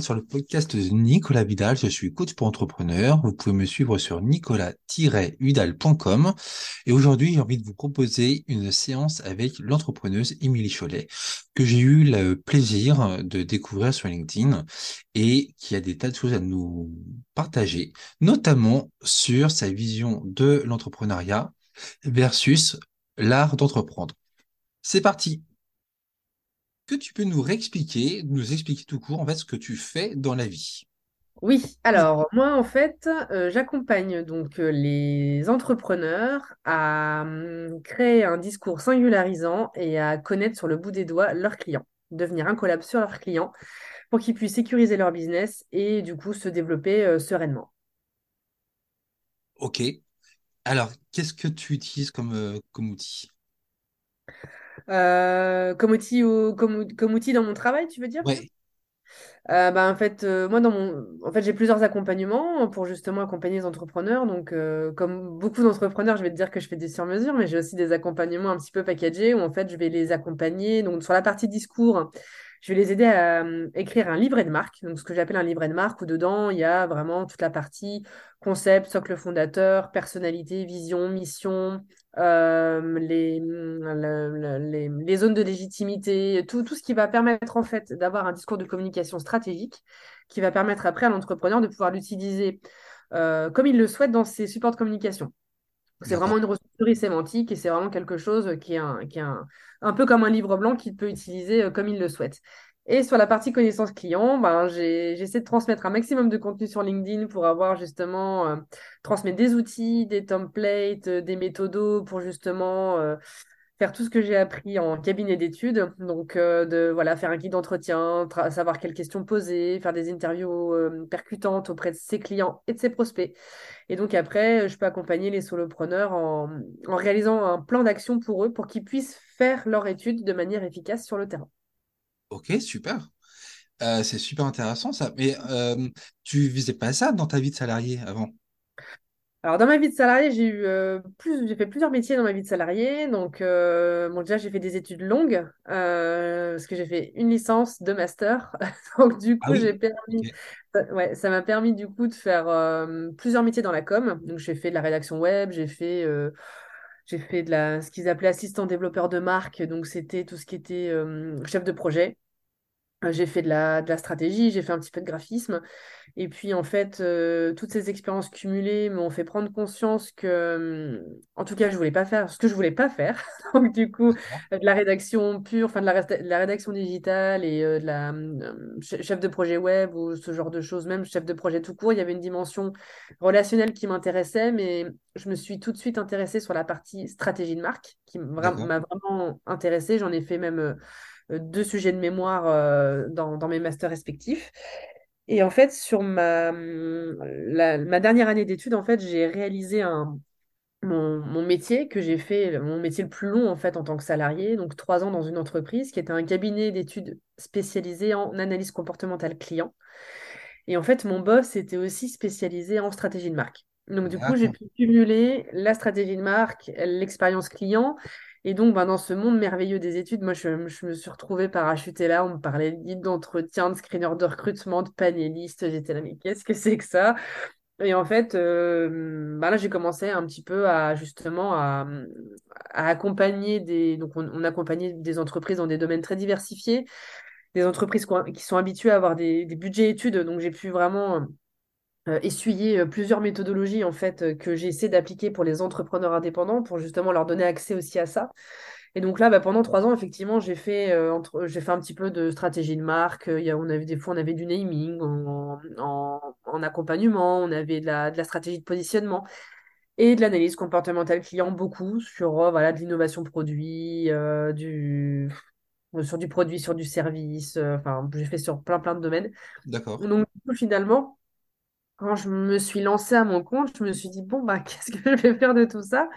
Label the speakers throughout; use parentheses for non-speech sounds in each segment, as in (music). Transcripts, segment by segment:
Speaker 1: sur le podcast de Nicolas Vidal. Je suis coach pour entrepreneurs. Vous pouvez me suivre sur nicolas-vidal.com. Et aujourd'hui, j'ai envie de vous proposer une séance avec l'entrepreneuse Émilie Cholet, que j'ai eu le plaisir de découvrir sur LinkedIn et qui a des tas de choses à nous partager, notamment sur sa vision de l'entrepreneuriat versus l'art d'entreprendre. C'est parti que tu peux nous réexpliquer, nous expliquer tout court, en fait, ce que tu fais dans la vie?
Speaker 2: Oui, alors moi, en fait, euh, j'accompagne donc euh, les entrepreneurs à hum, créer un discours singularisant et à connaître sur le bout des doigts leurs clients, devenir incollable sur leurs clients pour qu'ils puissent sécuriser leur business et du coup se développer euh, sereinement.
Speaker 1: Ok. Alors, qu'est-ce que tu utilises comme, comme outil?
Speaker 2: Comme outil, comme, comme, outil dans mon travail, tu veux dire?
Speaker 1: Ouais.
Speaker 2: Euh, bah, en fait, euh, moi, dans mon... en fait, j'ai plusieurs accompagnements pour justement accompagner les entrepreneurs. Donc, comme beaucoup d'entrepreneurs, je vais te dire que je fais des sur-mesures, mais j'ai aussi des accompagnements un petit peu packagés où en fait, je vais les accompagner. Donc, sur la partie discours, je vais les aider à écrire un livret de marque. Donc, ce que j'appelle un livret de marque où dedans, il y a vraiment toute la partie concept, socle fondateur, personnalité, vision, mission, euh, les, les, les, zones de légitimité, tout, tout ce qui va permettre en fait d'avoir un discours de communication stratégique qui va permettre après à l'entrepreneur de pouvoir l'utiliser euh, comme il le souhaite dans ses supports de communication. C'est vraiment une ressourcerie sémantique et c'est vraiment quelque chose qui est, un, qui est un, un peu comme un livre blanc qu'il peut utiliser euh, comme il le souhaite. Et sur la partie connaissance client, ben, j'essaie de transmettre un maximum de contenu sur LinkedIn pour avoir justement, euh, transmettre des outils, des templates, euh, des méthodos pour justement euh, faire tout ce que j'ai appris en cabinet d'études. Donc, de voilà, faire un guide d'entretien, savoir quelles questions poser, faire des interviews percutantes auprès de ses clients et de ses prospects. Et donc, après, je peux accompagner les solopreneurs en, en réalisant un plan d'action pour eux pour qu'ils puissent faire leur étude de manière efficace sur le terrain.
Speaker 1: Ok, super. Euh, c'est super intéressant ça. Mais euh, tu visais pas ça dans ta vie de salarié avant?
Speaker 2: Alors, dans ma vie de salarié, j'ai eu euh, plus, j'ai fait plusieurs métiers dans ma vie de salarié. Donc, bon, déjà, j'ai fait des études longues parce que j'ai fait une licence, deux masters. (laughs) donc, du
Speaker 1: Ah
Speaker 2: coup, j'ai permis,
Speaker 1: Ok.
Speaker 2: ouais, ça m'a permis du coup de faire plusieurs métiers dans la com. Donc, j'ai fait de la rédaction web, j'ai fait, j'ai fait de la, ce qu'ils appelaient assistant développeur de marque. Donc, c'était tout ce qui était chef de projet. Euh, J'ai fait de la, de la stratégie, j'ai fait un petit peu de graphisme. Et puis, en fait, euh, toutes ces expériences cumulées m'ont fait prendre conscience que, hum, en tout cas, je voulais pas faire ce que je voulais pas faire. (laughs) Donc, du coup, euh, de la rédaction pure, enfin, de la, resta- de la rédaction digitale et euh, de la hum, che- chef de projet web ou ce genre de choses, même chef de projet tout court, il y avait une dimension relationnelle qui m'intéressait, mais je me suis tout de suite intéressée sur la partie stratégie de marque qui m'a vraiment intéressée. J'en ai fait même. Euh, euh, deux sujets de mémoire euh, dans, dans, mes masters respectifs. Et en fait, sur ma, la, ma dernière année d'études, en fait, j'ai réalisé un, mon, mon, métier que j'ai fait, mon métier le plus long en fait en tant que salarié, donc trois ans dans une entreprise qui était un cabinet d'études spécialisé en analyse comportementale client. Et en fait, mon boss était aussi spécialisé en stratégie de marque. Donc, du coup, j'ai pu cumuler la stratégie de marque, l'expérience client. Et donc, ben, dans ce monde merveilleux des études, moi, je, me suis retrouvée parachutée là. On me parlait d'entretien, de screener de recrutement, de panéliste. J'étais là, mais qu'est-ce que c'est que ça? Et en fait, euh, ben là, j'ai commencé un petit peu à justement à, accompagner des. Donc, on, accompagnait des entreprises dans des domaines très diversifiés des entreprises qui sont habituées à avoir des, budgets études. Donc, j'ai pu vraiment essuyer euh, plusieurs méthodologies en fait euh, que j'ai essayé d'appliquer pour les entrepreneurs indépendants pour justement leur donner accès aussi à ça. Et donc là, bah, pendant trois ans, effectivement, j'ai fait, euh, entre, j'ai fait un petit peu de stratégie de marque. Il y a, on avait des fois, on avait du naming en, en, en accompagnement, on avait de la, de la stratégie de positionnement et de l'analyse comportementale client beaucoup sur euh, voilà, de l'innovation produit, euh, du, sur du produit, sur du service. euh, Enfin, j'ai fait sur plein plein de domaines.
Speaker 1: D'accord.
Speaker 2: Donc finalement quand je me suis lancée à mon compte, je me suis dit, bon, bah, (laughs) qu'est-ce que je vais faire de tout ça?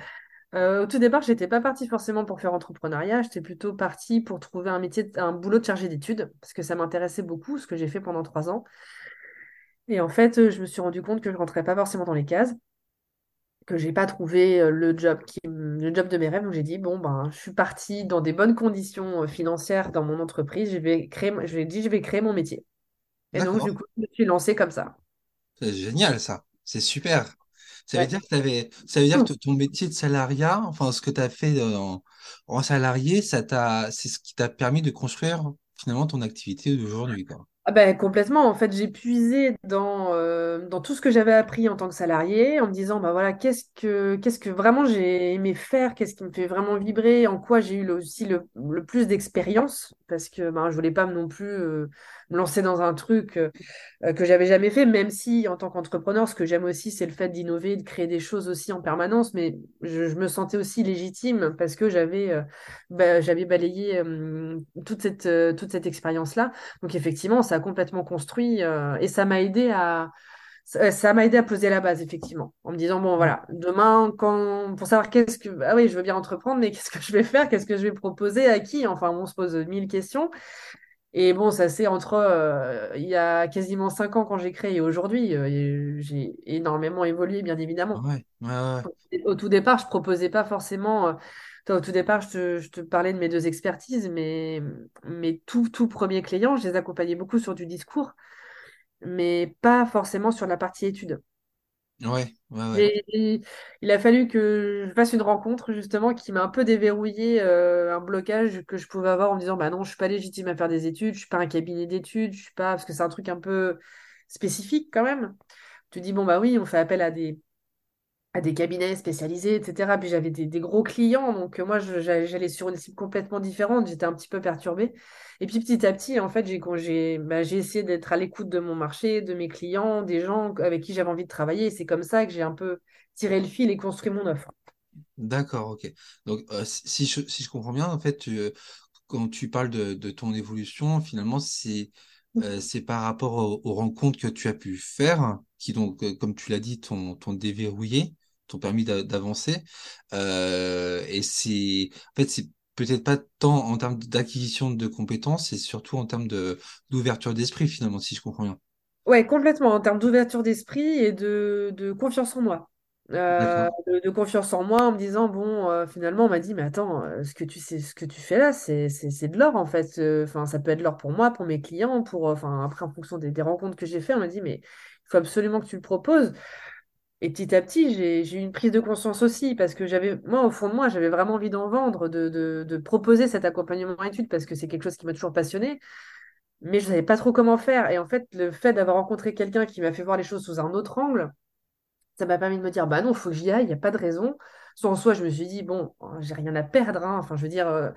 Speaker 2: Euh, au tout départ, j'étais pas partie forcément pour faire entrepreneuriat, j'étais plutôt partie pour trouver un métier, un boulot de chargé d'études, parce que ça m'intéressait beaucoup, ce que j'ai fait pendant trois ans. Et en fait, je me suis rendu compte que je rentrais pas forcément dans les cases, que j'ai pas trouvé euh, le job qui, le job de mes rêves. Donc j'ai dit, bon, ben, je suis partie dans des bonnes conditions euh, financières dans mon entreprise, je vais créer, je vais dit, je vais créer mon métier. Et donc, du coup, je me suis lancée comme ça.
Speaker 1: C'est génial, ça. C'est super. Ça veut
Speaker 2: Ouais.
Speaker 1: dire que t'avais, ça veut dire que ton métier de salariat, enfin, ce que tu as fait en, en salarié, ça t'a, c'est ce qui t'a permis de construire finalement ton activité d'aujourd'hui, quoi.
Speaker 2: Ah ben, complètement. En fait, j'ai puisé dans, euh, dans tout ce que j'avais appris en tant que salarié en me disant, bah voilà, qu'est-ce que, qu'est-ce que vraiment j'ai aimé faire, qu'est-ce qui me fait vraiment vibrer, en quoi j'ai eu aussi le, le plus d'expérience, parce que ben, je voulais pas non plus euh, me lancer dans un truc. euh, euh, que j'avais jamais fait, même si en tant qu'entrepreneur, ce que j'aime aussi, c'est le fait d'innover, de créer des choses aussi en permanence, mais je, me sentais aussi légitime parce que j'avais bah, j'avais balayé toute cette, toute cette expérience-là. Donc effectivement, ça a complètement construit euh, et ça m'a aidé à... Ça ça m'a aidé à poser la base, effectivement, en me disant, bon, voilà, demain, quand, pour savoir qu'est-ce que, ah oui, je veux bien entreprendre, mais qu'est-ce que je vais faire, qu'est-ce que je vais proposer, à qui? Enfin, on se pose mille questions. Et bon, ça c'est entre euh, il y a quasiment cinq ans quand j'ai créé et aujourd'hui, euh, j'ai énormément évolué, bien évidemment.
Speaker 1: Ouais, ouais, ouais.
Speaker 2: Au tout départ, je proposais pas forcément. euh, toi, au tout départ, je te, je te parlais de mes deux expertises, mais mes tout, tout premiers clients, je les accompagnais beaucoup sur du discours, mais pas forcément sur la partie études.
Speaker 1: Ouais, ouais, ouais.
Speaker 2: J'ai- Il a fallu que je fasse une rencontre justement qui m'a un peu déverrouillé euh, un blocage que je pouvais avoir en me disant bah non, je suis pas légitime à faire des études, je suis pas un cabinet d'études, je suis pas parce que c'est un truc un peu spécifique quand même. Tu dis bon bah oui, on fait appel à des à des cabinets spécialisés, etc. Puis j'avais des, gros clients, donc euh, moi j'allais sur une cible complètement différente, j'étais un petit peu perturbée. Et puis petit à petit, en fait, j'ai bah, essayé d'être à l'écoute de mon marché, de mes clients, des gens avec qui j'avais envie de travailler. C'est comme ça que j'ai un peu tiré le fil et construit mon offre.
Speaker 1: D'accord, ok. Donc, euh, si, je, comprends bien, en fait, euh, quand tu parles de, ton évolution, finalement, c'est par rapport aux, rencontres que tu as pu faire, qui donc, comme tu l'as dit, t'ont déverrouillé, t'ont permis d'a- d'avancer. Euh, et c'est, en fait, c'est peut-être pas tant en termes d'acquisition de compétences, c'est surtout en termes de d'ouverture d'esprit, finalement, si je comprends bien.
Speaker 2: Ouais, complètement, en termes d'ouverture d'esprit et de, de confiance en moi. Euh, de, de confiance en moi en me disant, bon, euh, finalement, on m'a dit, mais attends, euh, ce que tu sais, ce que tu fais là, c'est, de l'or en fait. Enfin, ça peut être l'or pour moi, pour mes clients, pour, enfin, après, en fonction des, des rencontres que j'ai fait, on m'a dit, mais il faut absolument que tu le proposes. Et petit à petit, j'ai, eu une prise de conscience aussi, parce que j'avais, moi, au fond de moi, j'avais vraiment envie d'en vendre, de, proposer cet accompagnement en études, parce que c'est quelque chose qui m'a toujours passionné mais je savais pas trop comment faire. Et en fait, le fait d'avoir rencontré quelqu'un qui m'a fait voir les choses sous un autre angle, ça m'a permis de me dire, bah non, il faut que j'y aille, il n'y a pas de raison. Soit en soi, je me suis dit, bon, j'ai rien à perdre. hein. Enfin, je veux dire, euh,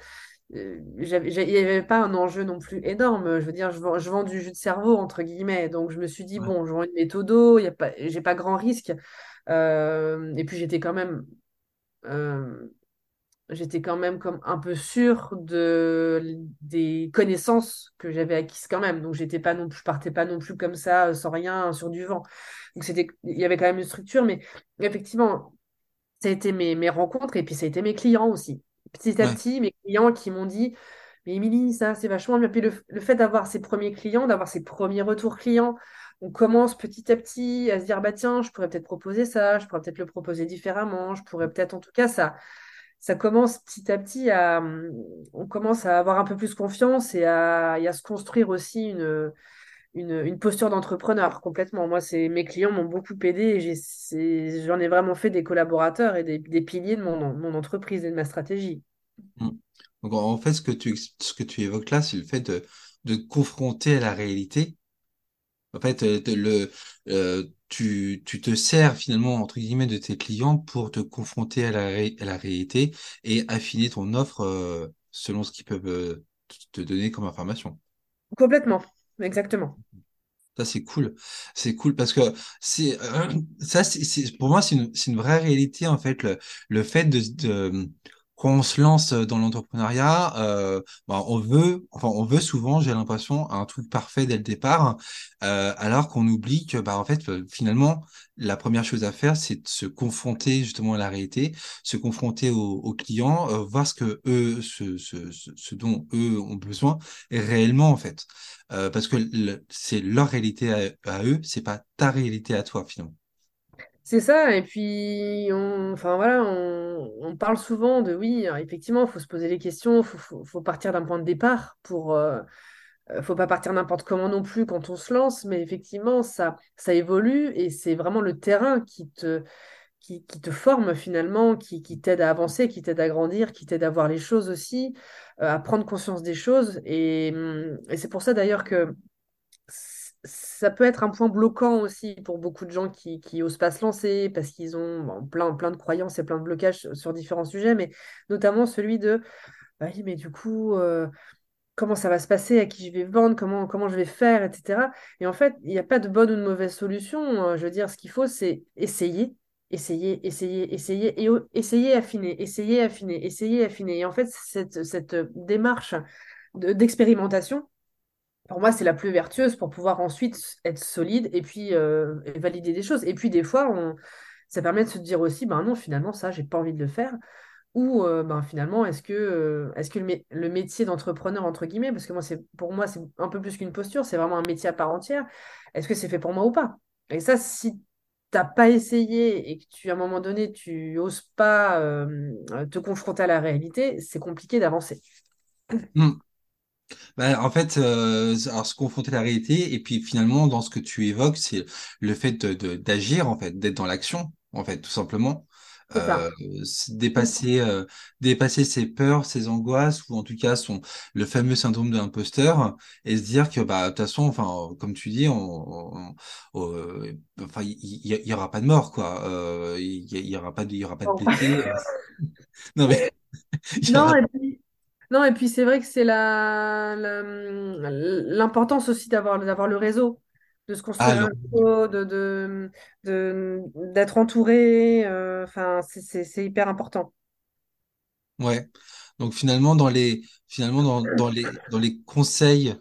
Speaker 2: il n'y avait pas un enjeu non plus énorme. Je veux dire, je vends, je vends du jus de cerveau, entre guillemets. Donc, je me suis dit,
Speaker 1: Ouais,
Speaker 2: bon, je vends une méthodo, il y a pas, grand risque. Euh, et puis, j'étais quand même. euh, j'étais quand même comme un peu sûre de, des connaissances que j'avais acquises quand même. Donc, j'étais pas non plus, je partais pas non plus comme ça, euh, sans rien, sur du vent. Donc, c'était, il y avait quand même une structure, mais effectivement, ça a été mes, mes rencontres et puis ça a été mes clients aussi. Petit à
Speaker 1: ouais,
Speaker 2: petit, mes clients qui m'ont dit, mais Émilie, ça, c'est vachement bien. Puis le, le fait d'avoir ses premiers clients, d'avoir ses premiers retours clients, on commence petit à petit à se dire, bah tiens, je pourrais peut-être proposer ça, je pourrais peut-être le proposer différemment, je pourrais peut-être, en tout cas, ça ça commence petit à petit à, on commence à avoir un peu plus confiance et à, et à se construire aussi une, une, une posture d'entrepreneur complètement. Moi, c'est, mes clients m'ont beaucoup aidé et j'en ai vraiment fait des collaborateurs et des, des piliers de mon, mon entreprise et de ma stratégie.
Speaker 1: Mm. Donc, en fait, ce que tu, ce que tu évoques là, c'est le fait de, de confronter à la réalité. En fait, euh, de- le, euh, tu, tu te sers finalement, entre guillemets, de tes clients pour te confronter à la, ré- à la réalité et affiner ton offre euh, selon ce qu'ils peuvent te donner comme information.
Speaker 2: Complètement, exactement.
Speaker 1: Ça, c'est cool. C'est cool parce que c'est euh, (clears throat) ça, c'est pour moi, c'est une, une vraie réalité en fait. Le, le fait de, de quand on se lance dans l'entrepreneuriat, euh, bah, on veut, enfin, on veut souvent, j'ai l'impression, un truc parfait dès le départ, euh, alors qu'on oublie que, bah, en fait, euh, finalement, la première chose à faire, c'est de se confronter justement à la réalité, se confronter aux, clients, voir ce que eux, ce, dont eux ont besoin réellement en fait. Parce que c'est leur réalité à, à eux, c'est pas ta réalité à toi finalement.
Speaker 2: C'est ça, et puis, on, enfin voilà, on, parle souvent de oui, effectivement, il faut se poser des questions, il faut, partir d'un point de départ pour, euh, euh, faut pas partir n'importe comment non plus quand on se lance, mais effectivement, ça, ça évolue et c'est vraiment le terrain qui te, qui, te forme finalement, qui, t'aide à avancer, qui t'aide à grandir, qui t'aide à voir les choses aussi, euh, à prendre conscience des choses. Et, hum, et c'est pour ça d'ailleurs que ça peut être un point bloquant aussi pour beaucoup de gens qui, qui osent pas se lancer parce qu'ils ont plein, plein de croyances et plein de blocages sur différents sujets, mais notamment celui de, bah oui, mais du coup, euh, comment ça va se passer, à qui je vais vendre, comment, je vais faire, etc. Et en fait, il n'y a pas de bonne ou de mauvaise solution. Euh, Je veux dire, ce qu'il faut, c'est essayer, essayer, essayer, essayer, et essayer, affiner, essayer, affiner, essayer, affiner. Et en fait, cette, cette démarche de- d'expérimentation, pour moi, c'est la plus vertueuse pour pouvoir ensuite être solide et puis euh, valider des choses. Et puis, des fois, ça permet de se dire aussi, ben non, finalement, ça, j'ai pas envie de le faire. Ou euh, ben, finalement, est-ce que, euh, est-ce que le, mé- le métier d'entrepreneur, entre guillemets, parce que moi, pour moi, c'est un peu plus qu'une posture, c'est vraiment un métier à part entière, est-ce que c'est fait pour moi ou pas? Et ça, si t'as pas essayé et que tu, à un moment donné, tu oses pas te confronter à la réalité, c'est compliqué d'avancer.
Speaker 1: Hmm. Bah, en fait, euh, alors se confronter à la réalité, et puis finalement, dans ce que tu évoques, c'est le fait de, de- d'agir, en fait, d'être dans l'action, en fait, tout simplement. Euh, dépasser, euh, dépasser ses peurs, ses angoisses, ou en tout cas son, le fameux syndrome de l'imposteur, et se dire que, bah, de toute façon, enfin, comme tu dis, on, on- on- euh, enfin, il y, y- y aura pas de mort, quoi. Euh, Il y, y aura pas de, il y aura pas de euh, (laughs) Non, mais
Speaker 2: Non, (laughs) et puis, non, et puis c'est vrai que c'est la, la- l'importance aussi d'avoir d'avoir le réseau, de se
Speaker 1: Ah,
Speaker 2: construire
Speaker 1: le-
Speaker 2: un réseau, de, de, de- d'être entouré. euh, Enfin, c'est c'est- c'est hyper important.
Speaker 1: ouais. Donc finalement, dans les, finalement, dans, dans les, dans les conseils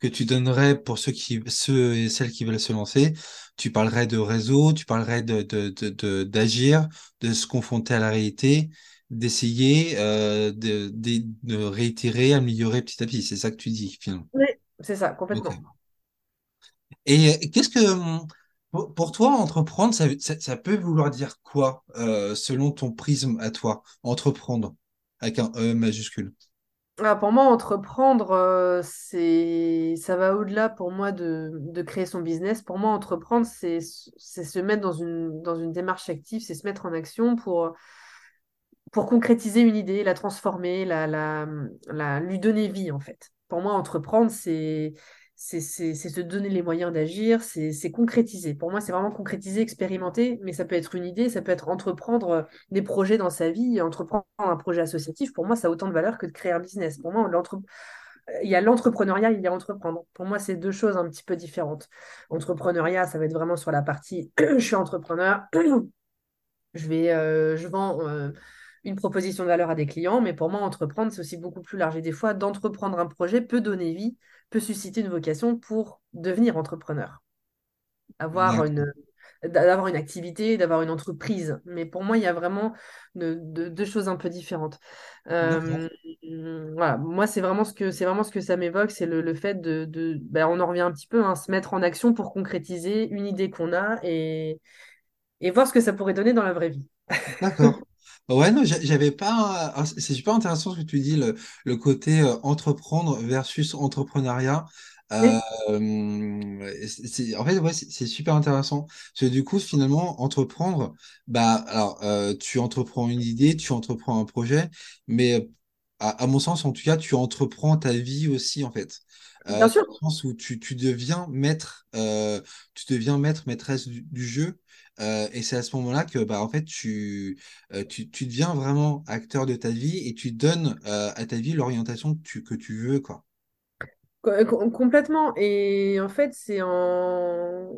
Speaker 1: que tu donnerais pour ceux qui, ceux et celles qui veulent se lancer, tu parlerais de réseau, tu parlerais de, de, de, de- d'agir, de se confronter à la réalité, d'essayer, euh, de, de, de réitérer, améliorer petit à petit. C'est ça que tu dis, finalement.
Speaker 2: Oui, c'est ça, complètement.
Speaker 1: Et qu'est-ce que, hum, pour toi, entreprendre, ça, ça, ça peut vouloir dire quoi, euh, selon ton prisme à toi, entreprendre, avec un E majuscule?
Speaker 2: Ah, pour moi, entreprendre, euh, c'est, ça va au-delà pour moi de, de créer son business. Pour moi, entreprendre, c'est, c'est se mettre dans une, dans une démarche active, c'est se mettre en action pour pour concrétiser une idée, la transformer, la, la, la- lui donner vie, en fait. Pour moi, entreprendre, c'est se donner les moyens d'agir, c'est concrétiser. Pour moi, c'est vraiment concrétiser, expérimenter, mais ça peut être une idée, ça peut être entreprendre euh, des projets dans sa vie, entreprendre un projet associatif. Pour moi, ça a autant de valeur que de créer un business. Pour moi, il y a l'entrepreneuriat, il y a entreprendre. Pour moi, c'est deux choses un petit peu différentes. Entrepreneuriat, ça va être vraiment sur la partie (clears throat) je suis entrepreneur, (clears throat) je vais, euh, je vends euh, une proposition de valeur à des clients, mais pour moi, entreprendre, c'est aussi beaucoup plus large. Et des fois, d'entreprendre un projet peut donner vie, peut susciter une vocation pour devenir entrepreneur, avoir une, d'avoir une activité, d'avoir une entreprise. Mais pour moi, il y a vraiment de- de- deux choses un peu différentes. Euh, voilà, moi, c'est vraiment ce que, c'est vraiment ce que ça m'évoque, c'est le, le fait de, de ben, on en revient un petit peu, hein, se mettre en action pour concrétiser une idée qu'on a et, et voir ce que ça pourrait donner dans la vraie vie.
Speaker 1: D'accord. Ouais, non, j'a- j'avais pas. ah, C'est c'est super intéressant ce que tu dis, le, le côté euh, entreprendre versus entrepreneuriat. Euh,
Speaker 2: Oui,
Speaker 1: c'est, c'est- en fait, ouais, c'est c'est super intéressant. Parce que du coup, finalement, entreprendre, bah, alors, euh, tu entreprends une idée, tu entreprends un projet, mais euh, à, à mon sens, en tout cas, tu entreprends ta vie aussi, en fait. Euh,
Speaker 2: bien
Speaker 1: dans
Speaker 2: sûr.
Speaker 1: le sens où tu, tu deviens maître, euh, tu deviens maître, maîtresse du, du jeu. Euh, et c'est à ce moment-là que, bah, en fait, tu, tu, tu deviens vraiment acteur de ta vie et tu donnes à ta vie l'orientation que tu, que tu veux, quoi.
Speaker 2: Co- co- Complètement. Et en fait, c'est en...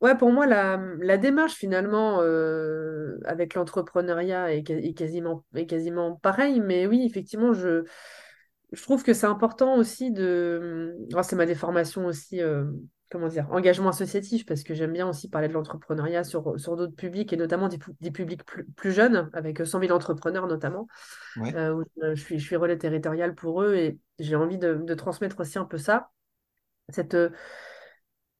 Speaker 2: Ouais, pour moi, la, la démarche finalement euh, avec l'entrepreneuriat est, quasiment, est quasiment pareil. Mais oui, effectivement, je, je trouve que c'est important aussi de... C'est ma déformation aussi, euh, comment dire, engagement associatif, parce que j'aime bien aussi parler de l'entrepreneuriat sur, sur d'autres publics, et notamment des, pu- des publics plus, plus jeunes, avec 100 000 entrepreneurs notamment,
Speaker 1: Ouais,
Speaker 2: euh, où je, suis, je suis relais territorial pour eux, et j'ai envie de, de transmettre aussi un peu ça. Cette, euh,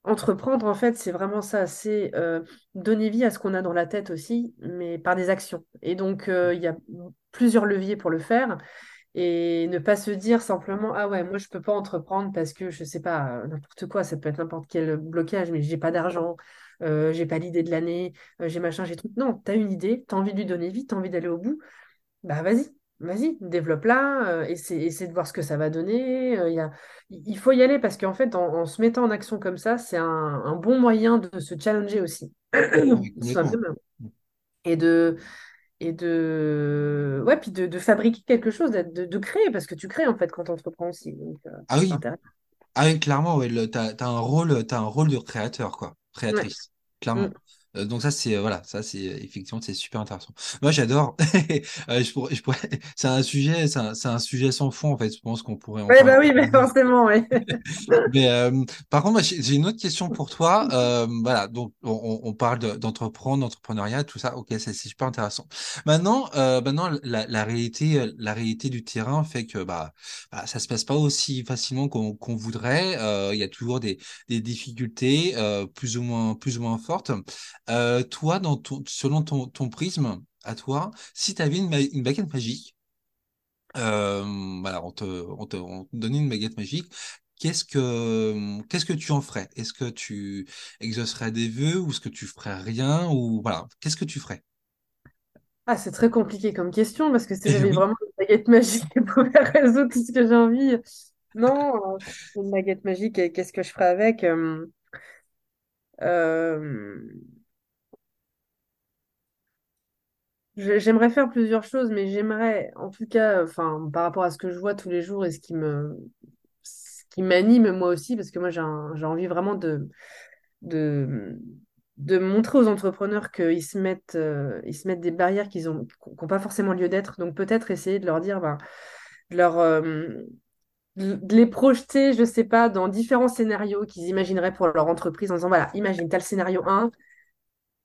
Speaker 2: entreprendre, en fait, c'est vraiment ça, c'est euh, donner vie à ce qu'on a dans la tête aussi, mais par des actions. Et donc, euh, il y a plusieurs leviers pour le faire. et ne pas se dire simplement, ah ouais, moi je peux pas entreprendre parce que je sais pas, euh, n'importe quoi, ça peut être n'importe quel blocage, mais j'ai pas d'argent, j'ai pas l'idée de l'année, j'ai machin, j'ai truc. Non, tu as une idée, tu as envie de lui donner vite, tu as envie d'aller au bout, bah vas-y, vas-y, développe-la, essaie, essaie de voir ce que ça va donner. il y a... Il faut y aller parce qu'en fait, en, en se mettant en action comme ça, c'est un, un bon moyen de se challenger aussi. Soi-même. (clears throat) Et de, et de ouais puis de, de fabriquer quelque chose de, créer parce que tu crées en fait quand tu entreprends aussi donc euh,
Speaker 1: Ah oui, Ah oui, clairement, ouais, t'as, t'as un rôle, un rôle de créateur, quoi,
Speaker 2: ouais.
Speaker 1: créatrice, clairement.
Speaker 2: Mm.
Speaker 1: Euh, donc ça, c'est, euh, voilà, ça, c'est, effectivement, c'est super intéressant. Moi, j'adore. (laughs) Euh, je pourrais, je pourrais, (laughs) c'est un sujet, c'est un, sujet sans fond, en fait. Je pense qu'on pourrait en
Speaker 2: ouais bah oui mais forcément ouais. (laughs)
Speaker 1: Mais euh, par contre, moi, j'ai une autre question pour toi. Euh, voilà, donc on, on parle de- d'entreprendre, d'entrepreneuriat, tout ça. Ok, c'est super intéressant. Maintenant, euh, maintenant, la, la réalité, euh, la réalité du terrain fait que bah, bah ça se passe pas aussi facilement qu'on qu'on voudrait. Euh, Il y a toujours des, des difficultés euh, plus ou moins, plus ou moins fortes. Euh, toi, dans ton, selon ton, ton prisme, à toi, si tu avais une, ma- une baguette magique euh, voilà, on te, on te, on te donnait une baguette magique. Qu'est-ce que, qu'est-ce que tu en ferais? Est-ce que tu exaucerais des vœux ou est-ce que tu ferais rien ou voilà, qu'est-ce que tu ferais?
Speaker 2: ah c'est très compliqué comme question parce que si
Speaker 1: Eh
Speaker 2: j'avais
Speaker 1: oui.
Speaker 2: vraiment une baguette magique (laughs) qui pouvait résoudre tout ce que j'ai envie non euh, une baguette magique qu'est-ce que je ferais avec euh, euh, je- j'aimerais faire plusieurs choses mais j'aimerais en tout cas enfin par rapport à ce que je vois tous les jours et ce qui me ce qui m'anime moi aussi parce que moi j'ai envie vraiment de de, de montrer aux entrepreneurs qu'ils se mettent, euh, ils se mettent des barrières qu'ils ont, n'ont pas forcément lieu d'être. Donc peut-être essayer de leur dire, ben, de leur, euh, de les projeter, je sais pas, dans différents scénarios qu'ils imagineraient pour leur entreprise en disant, voilà, imagine, tu as le scénario un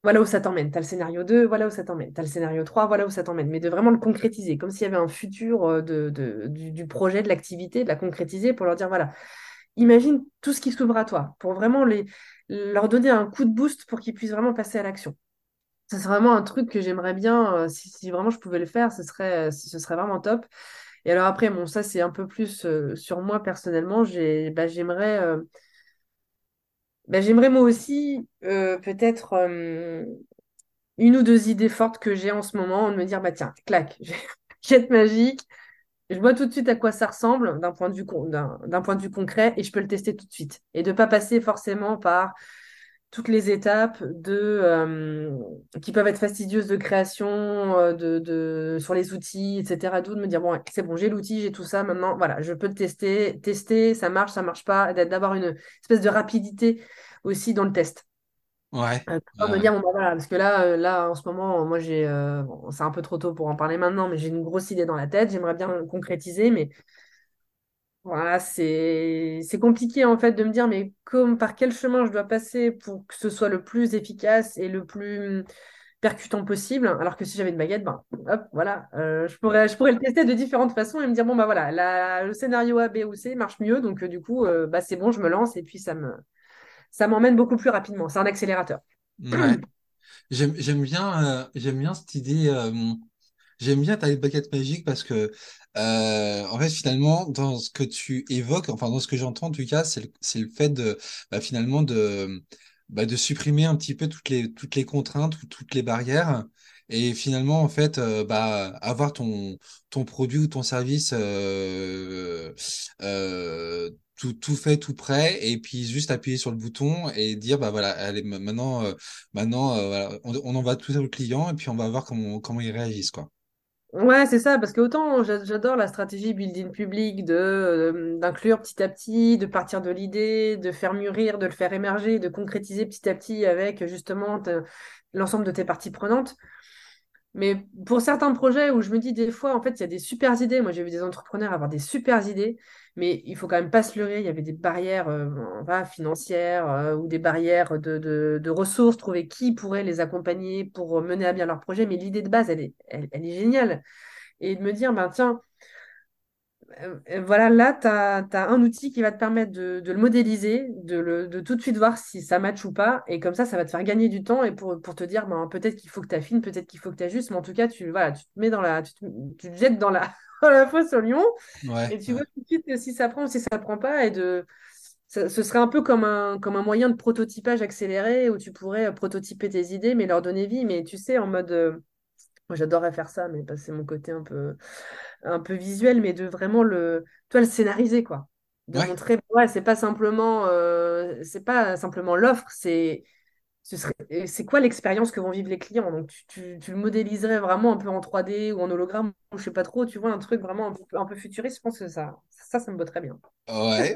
Speaker 2: voilà où ça t'emmène, tu as le scénario 2 voilà où ça t'emmène, tu as le scénario 3 voilà où ça t'emmène, mais de vraiment le concrétiser, comme s'il y avait un futur euh, du, projet, de l'activité, de la concrétiser pour leur dire, voilà, imagine tout ce qui s'ouvre à toi, pour vraiment les, leur donner un coup de boost pour qu'ils puissent vraiment passer à l'action. Ça, c'est vraiment un truc que j'aimerais bien, euh, si, vraiment je pouvais le faire, ce serait, ce serait vraiment top. Et alors après, bon, ça c'est un peu plus euh, sur moi personnellement, bah, j'aimerais, euh, bah, j'aimerais moi aussi euh, peut-être euh, une ou deux idées fortes que j'ai en ce moment, de me dire, bah tiens, clac, (laughs) j'ai jet magique, je vois tout de suite à quoi ça ressemble d'un point de vue, d'un point de vue concret et je peux le tester tout de suite. Et de ne pas passer forcément par toutes les étapes de, euh, qui peuvent être fastidieuses de création, euh, de, de, sur les outils, etc. D'où de me dire, bon, c'est bon, j'ai l'outil, j'ai tout ça, maintenant, voilà, je peux le tester, tester, ça marche, ça marche pas, d'a- d'avoir une espèce de rapidité aussi dans le test.
Speaker 1: Ouais.
Speaker 2: Euh, me dire, bon, bah, voilà, parce que là, là, en ce moment, moi, j'ai, bon, c'est un peu trop tôt pour en parler maintenant, mais j'ai une grosse idée dans la tête, j'aimerais bien concrétiser, mais voilà, c'est compliqué en fait de me dire mais comme par quel chemin je dois passer pour que ce soit le plus efficace et le plus percutant possible. Alors que si j'avais une baguette, ben hop, voilà, euh, je pourrais le tester de différentes façons et me dire bon bah voilà, le scénario A, B ou C marche mieux, donc euh, du coup euh, bah c'est bon, je me lance et puis ça me ça m'emmène beaucoup plus rapidement. C'est un accélérateur.
Speaker 1: J'aime, bien, j'aime bien cette idée. J'aime bien ta baguette magique parce que, euh, en fait, finalement, dans ce que tu évoques, enfin, dans ce que j'entends, en tout cas, c'est le, le fait de, bah, finalement, de, bah, de supprimer un petit peu toutes les, toutes les contraintes ou toutes les barrières. Et finalement, en fait, euh, bah, avoir ton, ton produit ou ton service euh, euh, tout, tout fait, tout prêt, et puis juste appuyer sur le bouton et dire, bah voilà, allez, ma- maintenant, euh, maintenant, euh, voilà, on, on envoie tout ça au client et puis on va voir comment, comment ils réagissent, quoi.
Speaker 2: Ouais, c'est ça, parce que autant j'a- j'adore la stratégie building public euh, d'inclure petit à petit, de partir de l'idée, de faire mûrir, de le faire émerger, de concrétiser petit à petit avec justement te- l'ensemble de tes parties prenantes. Mais pour certains projets où je me dis des fois, en fait, il y a des super idées. Moi, j'ai vu des entrepreneurs avoir des super idées, mais il faut quand même pas se leurrer. Il y avait des barrières euh, financières euh, ou des barrières de, ressources, trouver qui pourrait les accompagner pour mener à bien leur projet. Mais l'idée de base, elle est, géniale. Et de me dire, ben tiens, euh, voilà, là, tu as, un outil qui va te permettre de, le modéliser, de, tout de suite voir si ça match ou pas. Et comme ça, ça va te faire gagner du temps et pour, te dire, ben, peut-être qu'il faut que tu affines, peut-être qu'il faut que tu ajustes. Mais en tout cas, tu, voilà, tu te mets dans la, tu te jettes dans la, à la fois sur Lyon.
Speaker 1: Ouais,
Speaker 2: Et tu
Speaker 1: ouais,
Speaker 2: vois tout de suite si ça prend ou si ça prend pas. Et de... ça- ce serait un peu comme un, comme un moyen de prototypage accéléré où tu pourrais prototyper tes idées, mais leur donner vie. Mais tu sais, en mode. euh, Moi, j'adorerais faire ça, mais que c'est mon côté un peu, un peu visuel, mais de vraiment le, toi, le scénariser, quoi. De
Speaker 1: ouais.
Speaker 2: montrer, ouais, c'est pas simplement, euh, c'est pas simplement l'offre, c'est ce c'est quoi l'expérience que vont vivre les clients? Donc, tu, tu- tu le modéliserais vraiment un peu en 3D ou en hologramme, je sais pas trop, tu vois, un truc vraiment un peu, un peu futuriste, je pense que ça, ça, ça me botterait bien. (laughs)
Speaker 1: Ouais,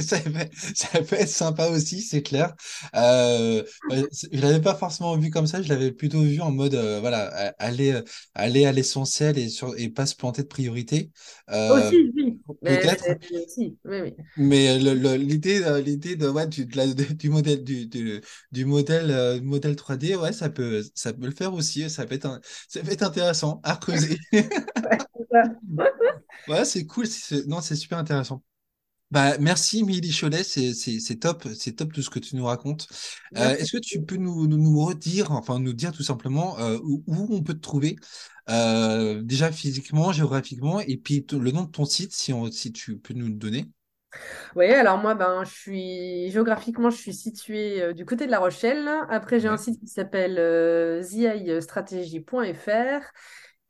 Speaker 1: ça peut, ça peut être sympa aussi, c'est clair. Euh, je l'avais pas forcément vu comme ça, je l'avais plutôt vu en mode, euh, voilà, aller, euh, aller à l'essentiel et, sur, et pas se planter de priorité. Euh,
Speaker 2: Aussi, oui, mais,
Speaker 1: peut-être,
Speaker 2: mais aussi, oui, oui.
Speaker 1: mais l'idée, l'idée de, ouais, du, de la- de- du modèle, du, du, du modèle, euh, modèle 3D, ouais, ça peut, ça peut le faire aussi, ça peut être, un- ça peut être intéressant à creuser. (laughs) (laughs)
Speaker 2: Ouais, c'est
Speaker 1: cool, non, c'est super intéressant. Bah, merci, Émilie Cholet, c'est top, c'est top tout ce que tu nous racontes. Euh, est-ce que tu peux nous, nous, nous redire, enfin nous dire tout simplement euh, où, où on peut te trouver, euh, déjà physiquement, géographiquement, et puis le nom de ton site, si, on, si tu peux nous le donner?
Speaker 2: Oui, alors moi, ben, je suis géographiquement, je suis située euh, du côté de La Rochelle. Après, j'ai un site qui s'appelle euh, zistratégie.fr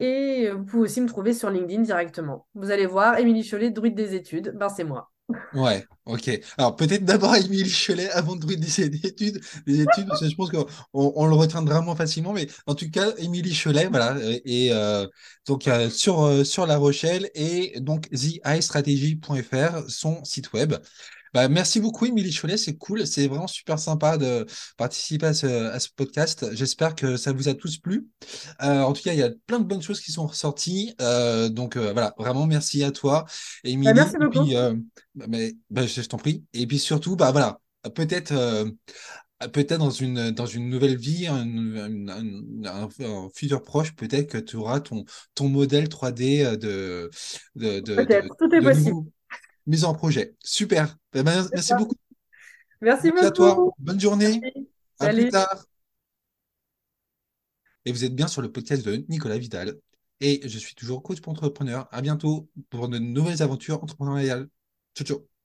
Speaker 2: et euh, vous pouvez aussi me trouver sur LinkedIn directement. Vous allez voir, Émilie Chollet, druide des études, ben, c'est moi.
Speaker 1: Ouais, ok. Alors peut-être d'abord (laughs) Émilie Cholet avant de brûler des études, des études, parce que je pense qu'on on, on le retiendra moins facilement, mais en tout cas, Émilie Cholet, voilà, et euh, donc euh, sur, euh, sur La Rochelle et donc theistrategy.fr, son site web. Bah, merci beaucoup, Émilie Cholet, c'est cool, c'est vraiment super sympa de participer à ce, à ce podcast. J'espère que ça vous a tous plu. Euh, en tout cas, il y a plein de bonnes choses qui sont ressorties. Euh, donc euh, voilà, vraiment merci à toi,
Speaker 2: Ben,
Speaker 1: Émilie.
Speaker 2: merci
Speaker 1: Et puis,
Speaker 2: beaucoup.
Speaker 1: bah, mais, bah, je, je t'en prie. Et puis surtout, bah voilà, peut-être peut-être dans une, dans une nouvelle vie, un, un- un- un- un futur proche, peut-être que tu auras ton, ton modèle 3D de, de,
Speaker 2: Peut-être, tout est possible.
Speaker 1: nouveau mise en projet. Super. Eh ben, merci beaucoup.
Speaker 2: Merci
Speaker 1: Merci à toi.
Speaker 2: beaucoup.
Speaker 1: Bonne journée.
Speaker 2: Merci.
Speaker 1: À plus tard. Et vous êtes bien sur le podcast de Nicolas Vidal. Et je suis toujours coach pour entrepreneur. À bientôt pour de nouvelles aventures entrepreneuriales. Ciao, ciao.